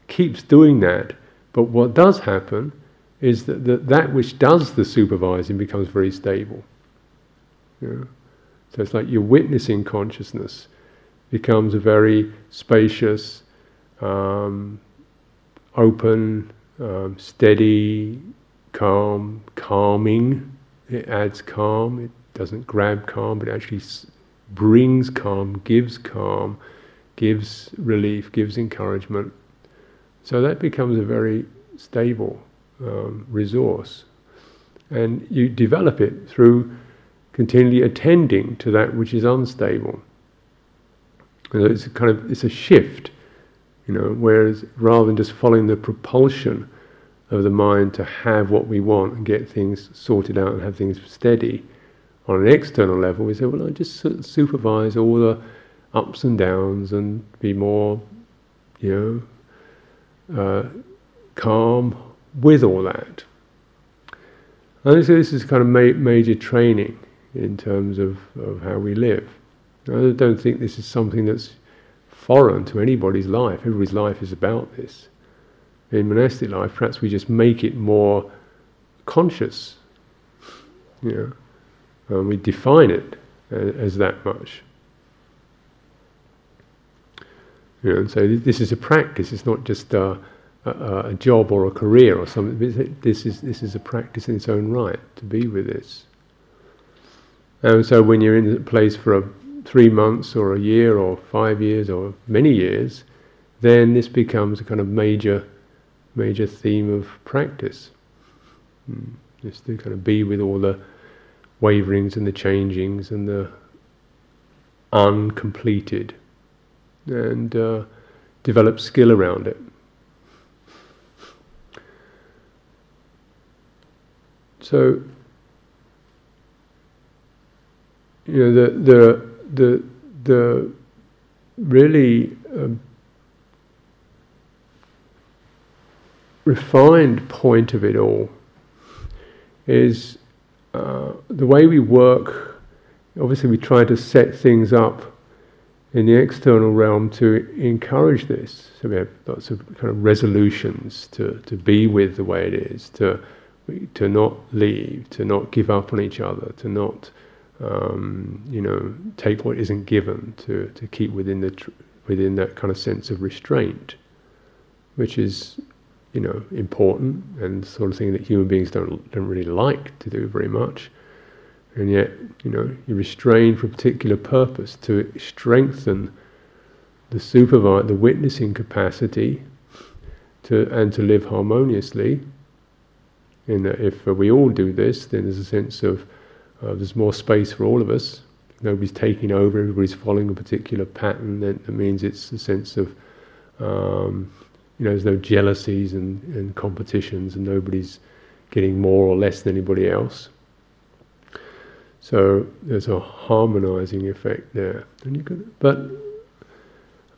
keeps doing that. But what does happen is that, that which does the supervising becomes very stable. You know? So it's like you're witnessing consciousness becomes a very spacious, um, open, um, steady, calm, calming. It adds calm. It doesn't grab calm, but actually brings calm, gives calm, gives relief, gives encouragement. So that becomes a very stable um, resource. And you develop it through continually attending to that which is unstable. And It's kind of it's a shift, you know. Whereas rather than just following the propulsion of the mind to have what we want and get things sorted out and have things steady, on an external level, we say, well, I just supervise all the ups and downs and be more, you know, uh, calm with all that. I think this is kind of ma- major training in terms of, of how we live. I don't think this is something that's foreign to anybody's life. Everybody's life is about this. In monastic life, perhaps we just make it more conscious. You know, we define it as, as that much. You know, and so this is a practice. It's not just a, a, a, job or a career or something. This is this is a practice in its own right to be with this. And so when you're in a place for a, three months or a year or five years or many years, then this becomes a kind of major major theme of practice. Hmm. Just to kind of be with all the waverings and the changings and the uncompleted and uh, develop skill around it. So, you know, the the the the really um, refined point of it all is uh, the way we work. Obviously, we try to set things up in the external realm to encourage this. So we have lots of kind of resolutions to, to be with the way it is, to to not leave, to not give up on each other, to not um, you know take what isn't given, to to keep within the tr- within that kind of sense of restraint, which is you know important and sort of thing that human beings don't don't really like to do very much. And yet you know you restrain for a particular purpose to strengthen the supervise the witnessing capacity to and to live harmoniously. In that if we all do this then there's a sense of uh, there's more space for all of us. Nobody's taking over everybody's following a particular pattern that, that means it's a sense of um, you know there's no jealousies and, and competitions and nobody's getting more or less than anybody else so there's a harmonizing effect there. But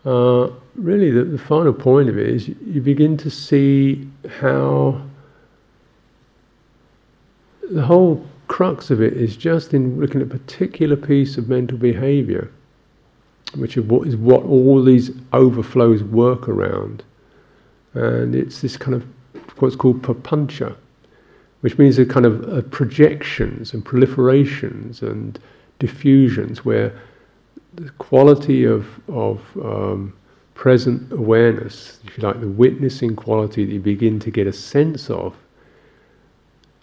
uh, really, the, the, final point of it is you, you begin to see how the whole crux of it is just in looking at a particular piece of mental behavior, which is what all these overflows work around. And it's this kind of what's called papancha which means a kind of uh, projections and proliferations and diffusions where the quality of, of um, present awareness, if you like, the witnessing quality that you begin to get a sense of,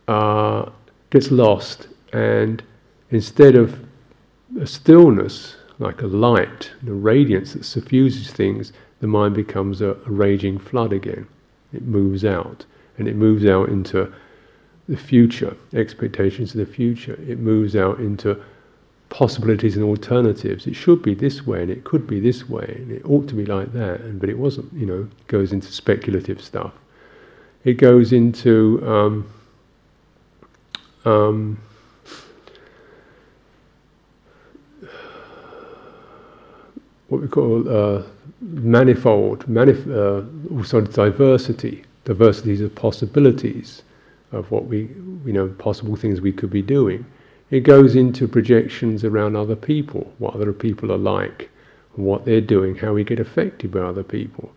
uh, gets lost, and instead of a stillness, like a light, a radiance that suffuses things, the mind becomes a, a raging flood again. It moves out, and it moves out into the future, expectations of the future. It moves out into possibilities and alternatives. It should be this way, and it could be this way, and it ought to be like that, and but it wasn't. You know, it goes into speculative stuff. It goes into um, um, what we call uh, manifold, manif- uh, also diversity. Diversities of possibilities of what we, you know, possible things we could be doing. It goes into projections around other people, what other people are like, what they're doing, how we get affected by other people.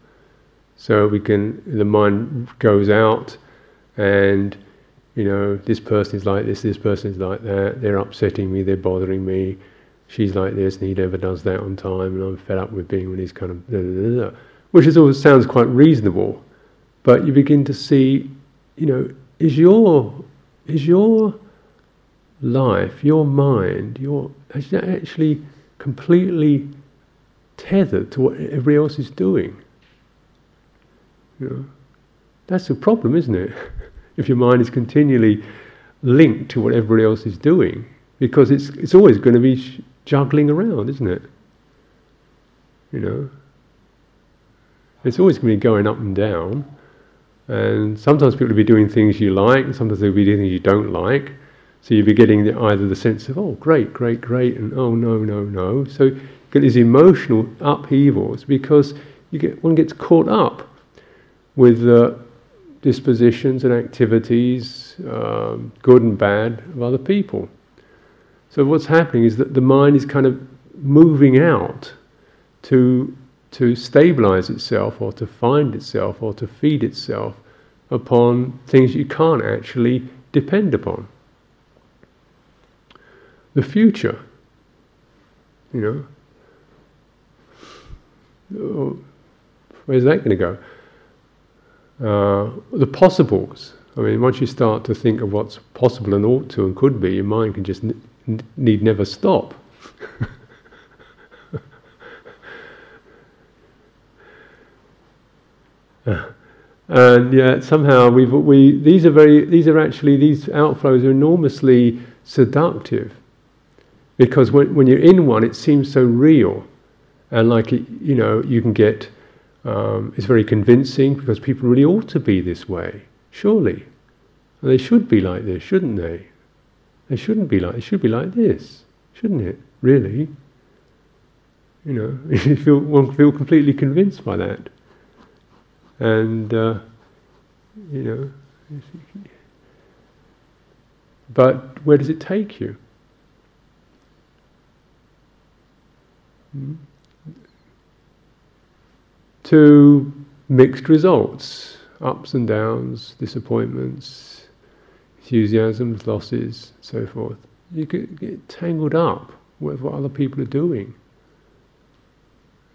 So we can, the mind goes out and, you know, this person is like this, this person is like that, they're upsetting me, they're bothering me, she's like this and he never does that on time and I'm fed up with being with his kind of, blah, blah, blah, which is always sounds quite reasonable, but you begin to see, you know, is your is your life, your mind, your actually completely tethered to what everybody else is doing. You know, that's a problem, isn't it? (laughs) if your mind is continually linked to what everybody else is doing, because it's it's always going to be juggling around, isn't it? You know, it's always going to be going up and down. And sometimes people will be doing things you like, and sometimes they'll be doing things you don't like. So you'll be getting the, either the sense of, oh, great, great, great, and oh, no, no, no. So you get these emotional upheavals because you get, one gets caught up with the dispositions and activities, um, good and bad, of other people. So what's happening is that the mind is kind of moving out to to stabilize itself or to find itself or to feed itself upon things you can't actually depend upon. The future, you know, where's that going to go? Uh, the possibles. I mean, once you start to think of what's possible and ought to and could be, your mind can just need never stop. (laughs) and yet somehow we we these are very these are actually these outflows are enormously seductive. Because when when you're in one it seems so real. And like you know you can get um, it's very convincing because people really ought to be this way surely. And they should be like this shouldn't they they shouldn't be like they should be like this shouldn't it really you know (laughs) you feel one feel completely convinced by that and uh, you know, but where does it take you? Hmm? To mixed results, ups and downs, disappointments, enthusiasms, losses, so forth. You get, get tangled up with what other people are doing.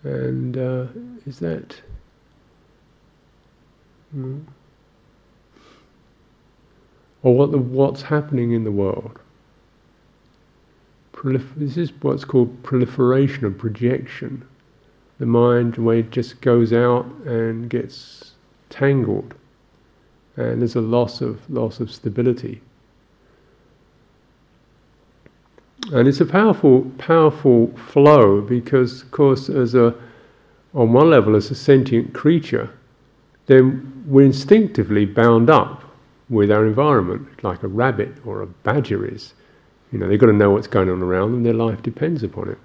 And uh, is that Mm. Or what the, what's happening in the world. Prolif- this is what's called proliferation of projection. The mind the way it just goes out and gets tangled, Uh, and there's a loss of loss of stability. And it's a powerful, powerful flow because, of course, as a on one level, as a sentient creature, then we're instinctively bound up with our environment, like a rabbit or a badger is. You know, they've got to know what's going on around them, their life depends upon it.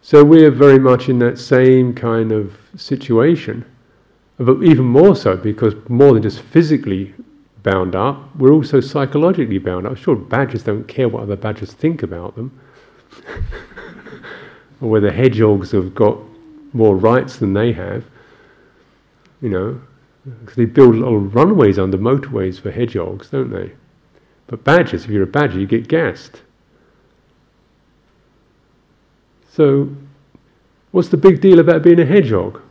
So we're very much in that same kind of situation, but even more so because more than just physically bound up, we're also psychologically bound up. Sure, badgers don't care what other badgers think about them, (laughs) or whether hedgehogs have got more rights than they have you know, because they build little runways under motorways for hedgehogs, don't they? But badgers, if you're a badger, you get gassed. So, what's the big deal about being a hedgehog?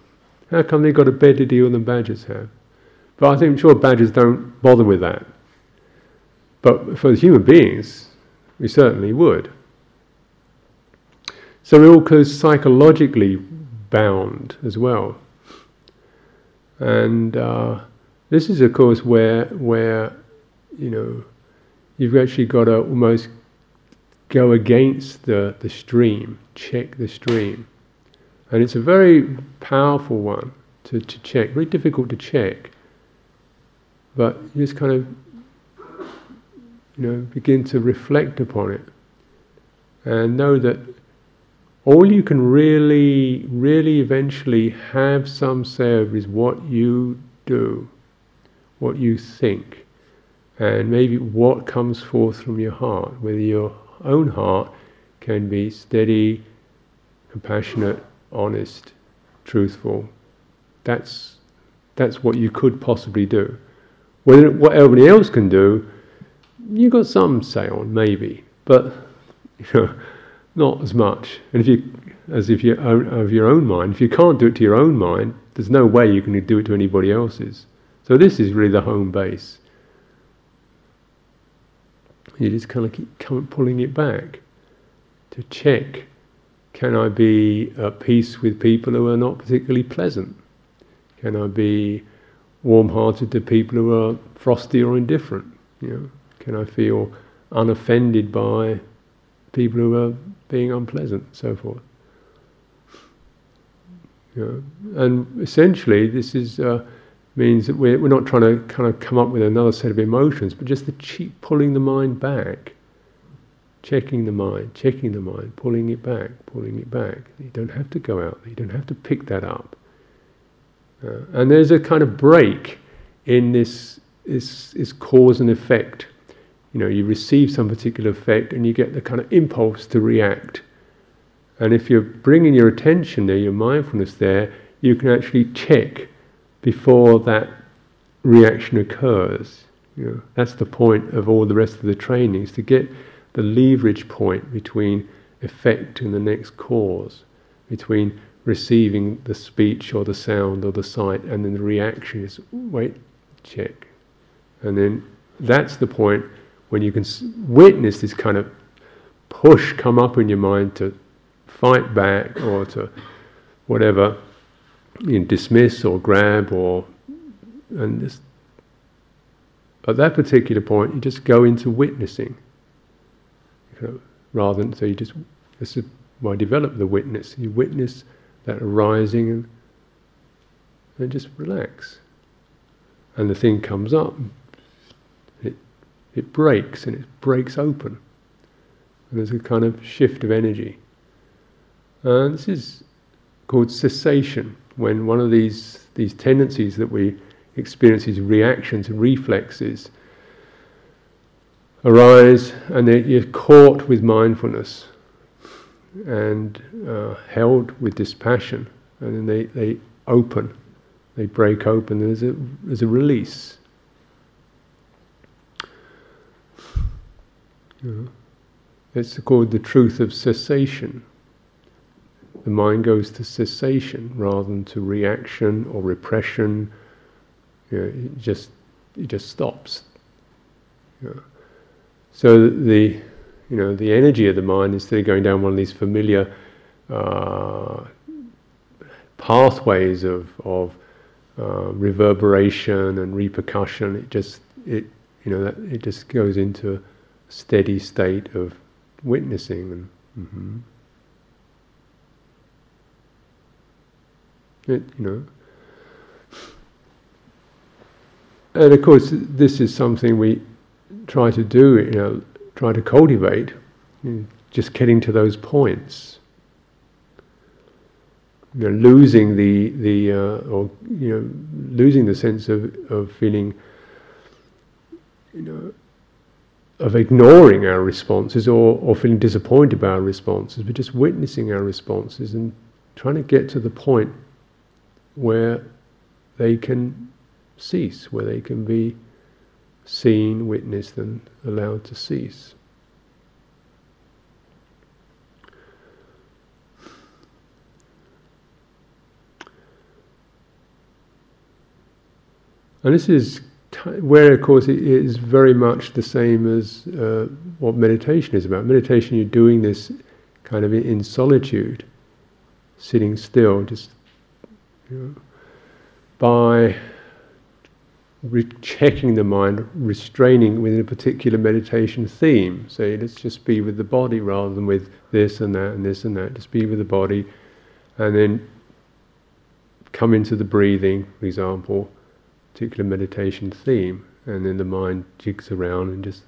How come they've got a better deal than badgers have? But I think I'm sure badgers don't bother with that. But for human beings, we certainly would. So we're all psychologically bound as well. And uh, this is, of course, where where you know you've actually got to almost go against the, the stream, check the stream. And it's a very powerful one to, to check, very difficult to check. But you just kind of you know begin to reflect upon it and know that all you can really, really eventually have some say over is what you do, what you think, and maybe what comes forth from your heart, whether your own heart can be steady, compassionate, honest, truthful. That's that's what you could possibly do. Whether what everybody else can do, you've got some say on, maybe, but (laughs) you know not as much. And if you, as if you of your own mind, if you can't do it to your own mind, there's no way you can do it to anybody else's. So this is really the home base. You just kind of keep pulling it back to check: Can I be at peace with people who are not particularly pleasant? Can I be warm-hearted to people who are frosty or indifferent? You know, can I feel unoffended by people who are being unpleasant, so forth. You know, and essentially, this is uh, means that we're, we're not trying to kind of come up with another set of emotions, but just the cheap pulling the mind back, checking the mind, checking the mind, pulling it back, pulling it back. You don't have to go out there, you don't have to pick that up. Uh, and there's a kind of break in this, this, this cause and effect. You know, you receive some particular effect and you get the kind of impulse to react. And if you're bringing your attention there, your mindfulness there, you can actually check before that reaction occurs. You know, that's the point of all the rest of the training is to get the leverage point between effect and the next cause, between receiving the speech or the sound or the sight, and then the reaction is wait, check, and then that's the point when you can witness this kind of push come up in your mind to fight back or to whatever, you know, dismiss or grab or and at that particular point you just go into witnessing rather than so you just this is why develop the witness. You witness that arising and, and just relax. And the thing comes up. It it breaks and it breaks open. And there's a kind of shift of energy. And this is called cessation when one of these these tendencies that we experience, these reactions and reflexes, arise, and you're caught with mindfulness and uh, held with dispassion, and then they, they open, they break open. There's a there's a release. It's called the truth of cessation the mind goes to cessation rather than to reaction or repression. It just it just stops. So the you know the energy of the mind instead of going down one of these familiar uh, pathways of of uh, reverberation and repercussion, it just it you know that it just goes into a steady state of witnessing and. Mm-hmm. It, you know. And of course, this is something we try to do, you know, try to cultivate, just getting to those points. You know, losing the the uh, or you know losing the sense of, of feeling you know of ignoring our responses or, or feeling disappointed by our responses, but just witnessing our responses and trying to get to the point where they can cease, where they can be seen, witnessed, and allowed to cease. And this is where, of course, it is very much the same as uh, what meditation is about. Meditation, you're doing this kind of in solitude, sitting still, just know, by re- checking the mind, restraining within a particular meditation theme. Say, let's just be with the body rather than with this and that and this and that. Just be with the body, and then come into the breathing, for example, particular meditation theme, and then the mind jigs around and just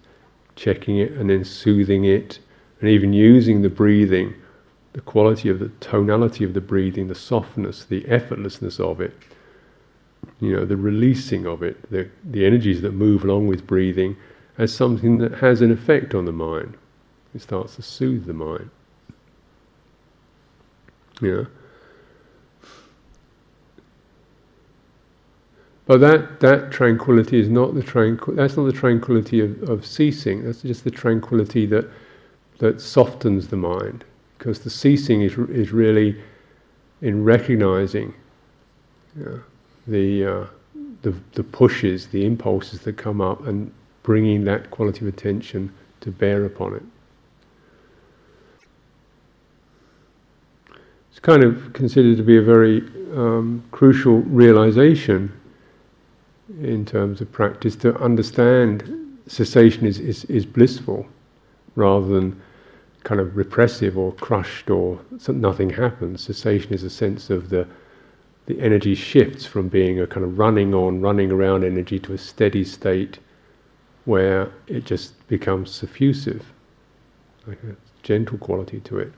checking it and then soothing it, and even using the breathing the quality of the tonality of the breathing, the softness, the effortlessness of it, you know, the releasing of it, the, the energies that move along with breathing, as something that has an effect on the mind. It starts to soothe the mind. Yeah. But that, that tranquility is not the tranquil that's not the tranquility of, of ceasing, that's just the tranquility that that softens the mind because the ceasing is, is really in recognizing know, the, uh, the, the pushes, the impulses that come up, and bringing that quality of attention to bear upon it. It's kind of considered to be a very um, crucial realization in terms of practice to understand cessation is, is, is blissful rather than kind of repressive or crushed or nothing happens. Cessation is a sense of the the energy shifts from being a kind of running on, running around energy to a steady state where it just becomes suffusive, like a gentle quality to it.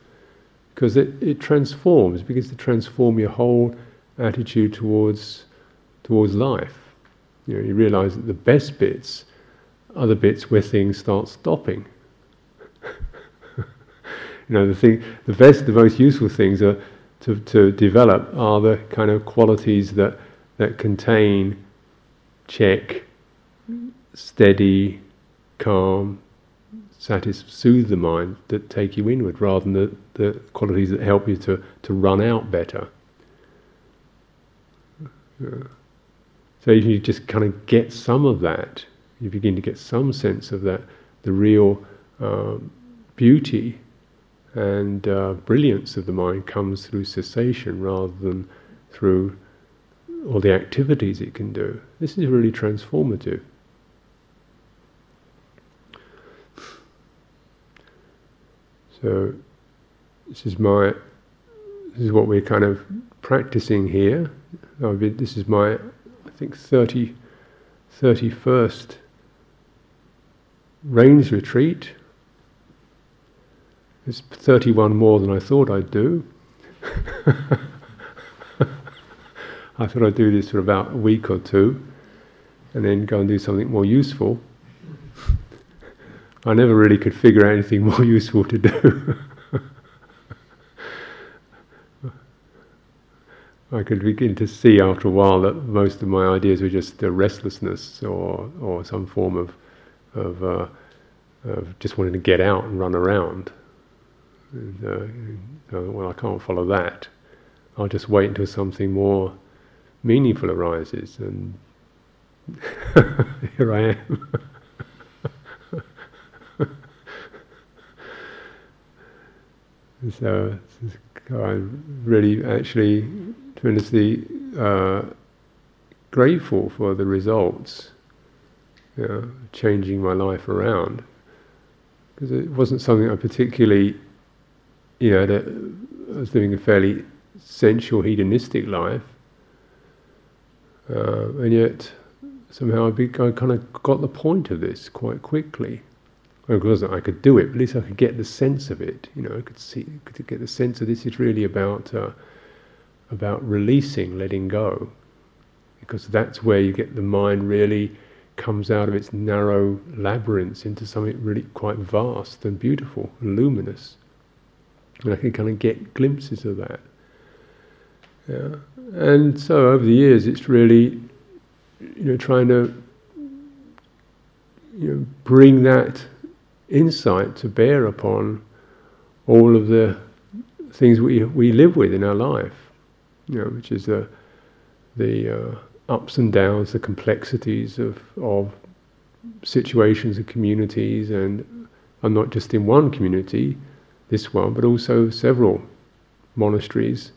Because it, it transforms, it begins to transform your whole attitude towards towards life. You know, you realize that the best bits are the bits where things start stopping. (laughs) you know, the thing, the best, the most useful things are to, to develop are the kind of qualities that that contain check, steady, calm, satis- soothe the mind that take you inward rather than the, the qualities that help you to, to run out better. So if you just kind of get some of that, you begin to get some sense of that, the real um, beauty and uh, brilliance of the mind comes through cessation rather than through all the activities it can do. This is really transformative. So this is my this is what we're kind of practicing here. Been, this is my I think 30, 31st rains retreat. It's 31 more than I thought I'd do. (laughs) I thought I'd do this for about a week or two and then go and do something more useful. (laughs) I never really could figure out anything more (laughs) useful to do. I could begin to see after a while that most of my ideas were just uh, restlessness or, or some form of, of, uh, of just wanting to get out and run around. And, uh, well, I can't follow that. I'll just wait until something more meaningful arises, and (laughs) here I am. (laughs) so I'm really actually tremendously uh, grateful for the results, you know, changing my life around. Because it wasn't something I particularly you know, that I was living a fairly sensual, hedonistic life, uh, and yet somehow I, be, I kind of got the point of this quite quickly. Of course, I could do it, but at least I could get the sense of it. You know, I could see, could get the sense of this is really about uh, about releasing, letting go, because that's where you get the mind really comes out of its narrow labyrinths into something really quite vast and beautiful, and luminous. And I can kind of get glimpses of that. Yeah. And so over the years, it's really, you know, trying to, you know, bring that insight to bear upon all of the things we we live with in our life, you know, which is the the uh, ups and downs, the complexities of of situations and communities, and I'm not just in one community this one, but also several monasteries.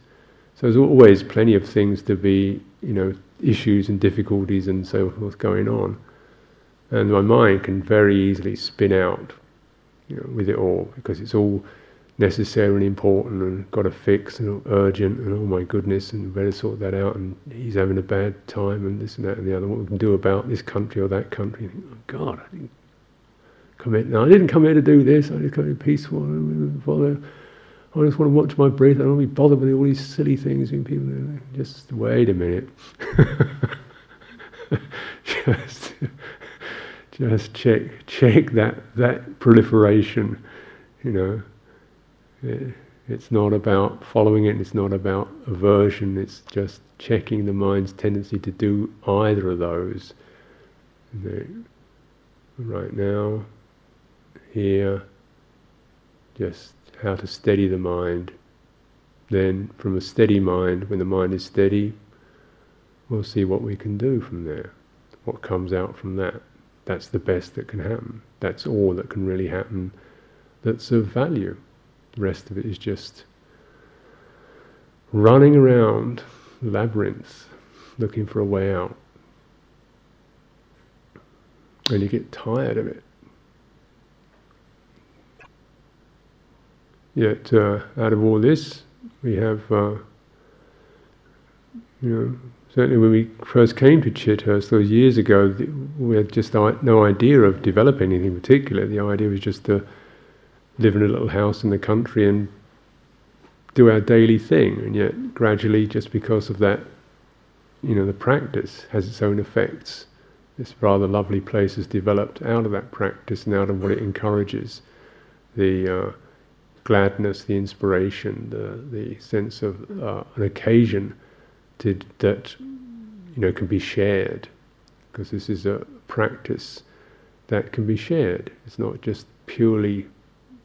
So there's always plenty of things to be, you know, issues and difficulties and so forth going on. And my mind can very easily spin out, you know, with it all because it's all necessarily important and got to fix and urgent and oh my goodness and better sort that out and he's having a bad time and this and that and the other what we can do about this country or that country. Think, oh God, I didn't come in. Now, I didn't come here to do this. I just come here peaceful. I just want to watch my breath. I don't want to be bothered with all these silly things. And people just wait a minute. (laughs) just, just check check that that proliferation. You know, it, it's not about following it. It's not about aversion. It's just checking the mind's tendency to do either of those. right now here, just how to steady the mind. Then, from a steady mind, when the mind is steady, we'll see what we can do from there, what comes out from that. That's the best that can happen. That's all that can really happen that's of value. The rest of it is just running around labyrinths looking for a way out. And you get tired of it. Yet, uh, out of all this, we have uh, You know, certainly when we first came to Chithurst those years ago, we had just no idea of developing anything particular. The idea was just to live in a little house in the country and do our daily thing. And yet, gradually, just because of that, you know, the practice has its own effects. This rather lovely place has developed out of that practice and out of what it encourages the uh, gladness, the inspiration, the, the sense of uh, an occasion to, that you know can be shared, because this is a practice that can be shared. It's not just purely,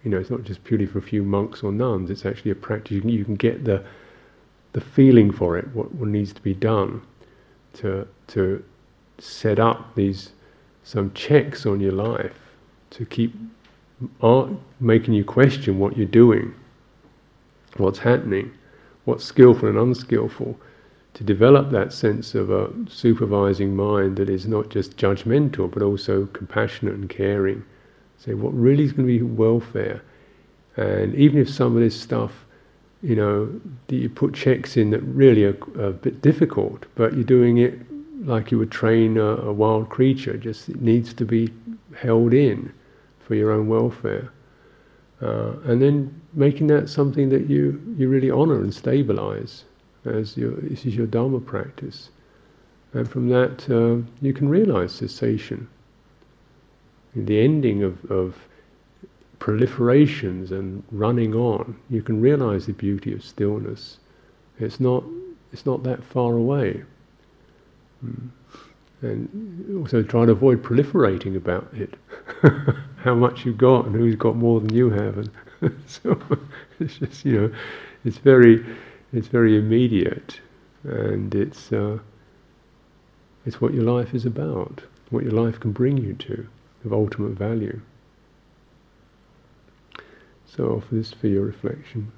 you know, it's not just purely for a few monks or nuns. It's actually a practice. You can, you can get the the feeling for it, what, what needs to be done to to set up these some checks on your life to keep making you question what you're doing, what's happening, what's skillful and unskillful, to develop that sense of a supervising mind that is not just judgmental but also compassionate and caring. Say what really is going to be welfare, and even if some of this stuff, you know, you put checks in that really are a bit difficult, but you're doing it like you would train a, a wild creature. Just it needs to be held in for your own welfare. Uh, and then making that something that you, you really honor and stabilize as your, this is your Dharma practice. And from that, uh, you can realize cessation. The ending of, of proliferations and running on, you can realize the beauty of stillness. It's not, it's not that far away. Mm. And also try to avoid proliferating about it. (laughs) How much you've got and who's got more than you have. And (laughs) so it's just, you know, it's very it's very immediate, and it's uh, it's what your life is about, what your life can bring you to, of ultimate value. So offer this for your reflection.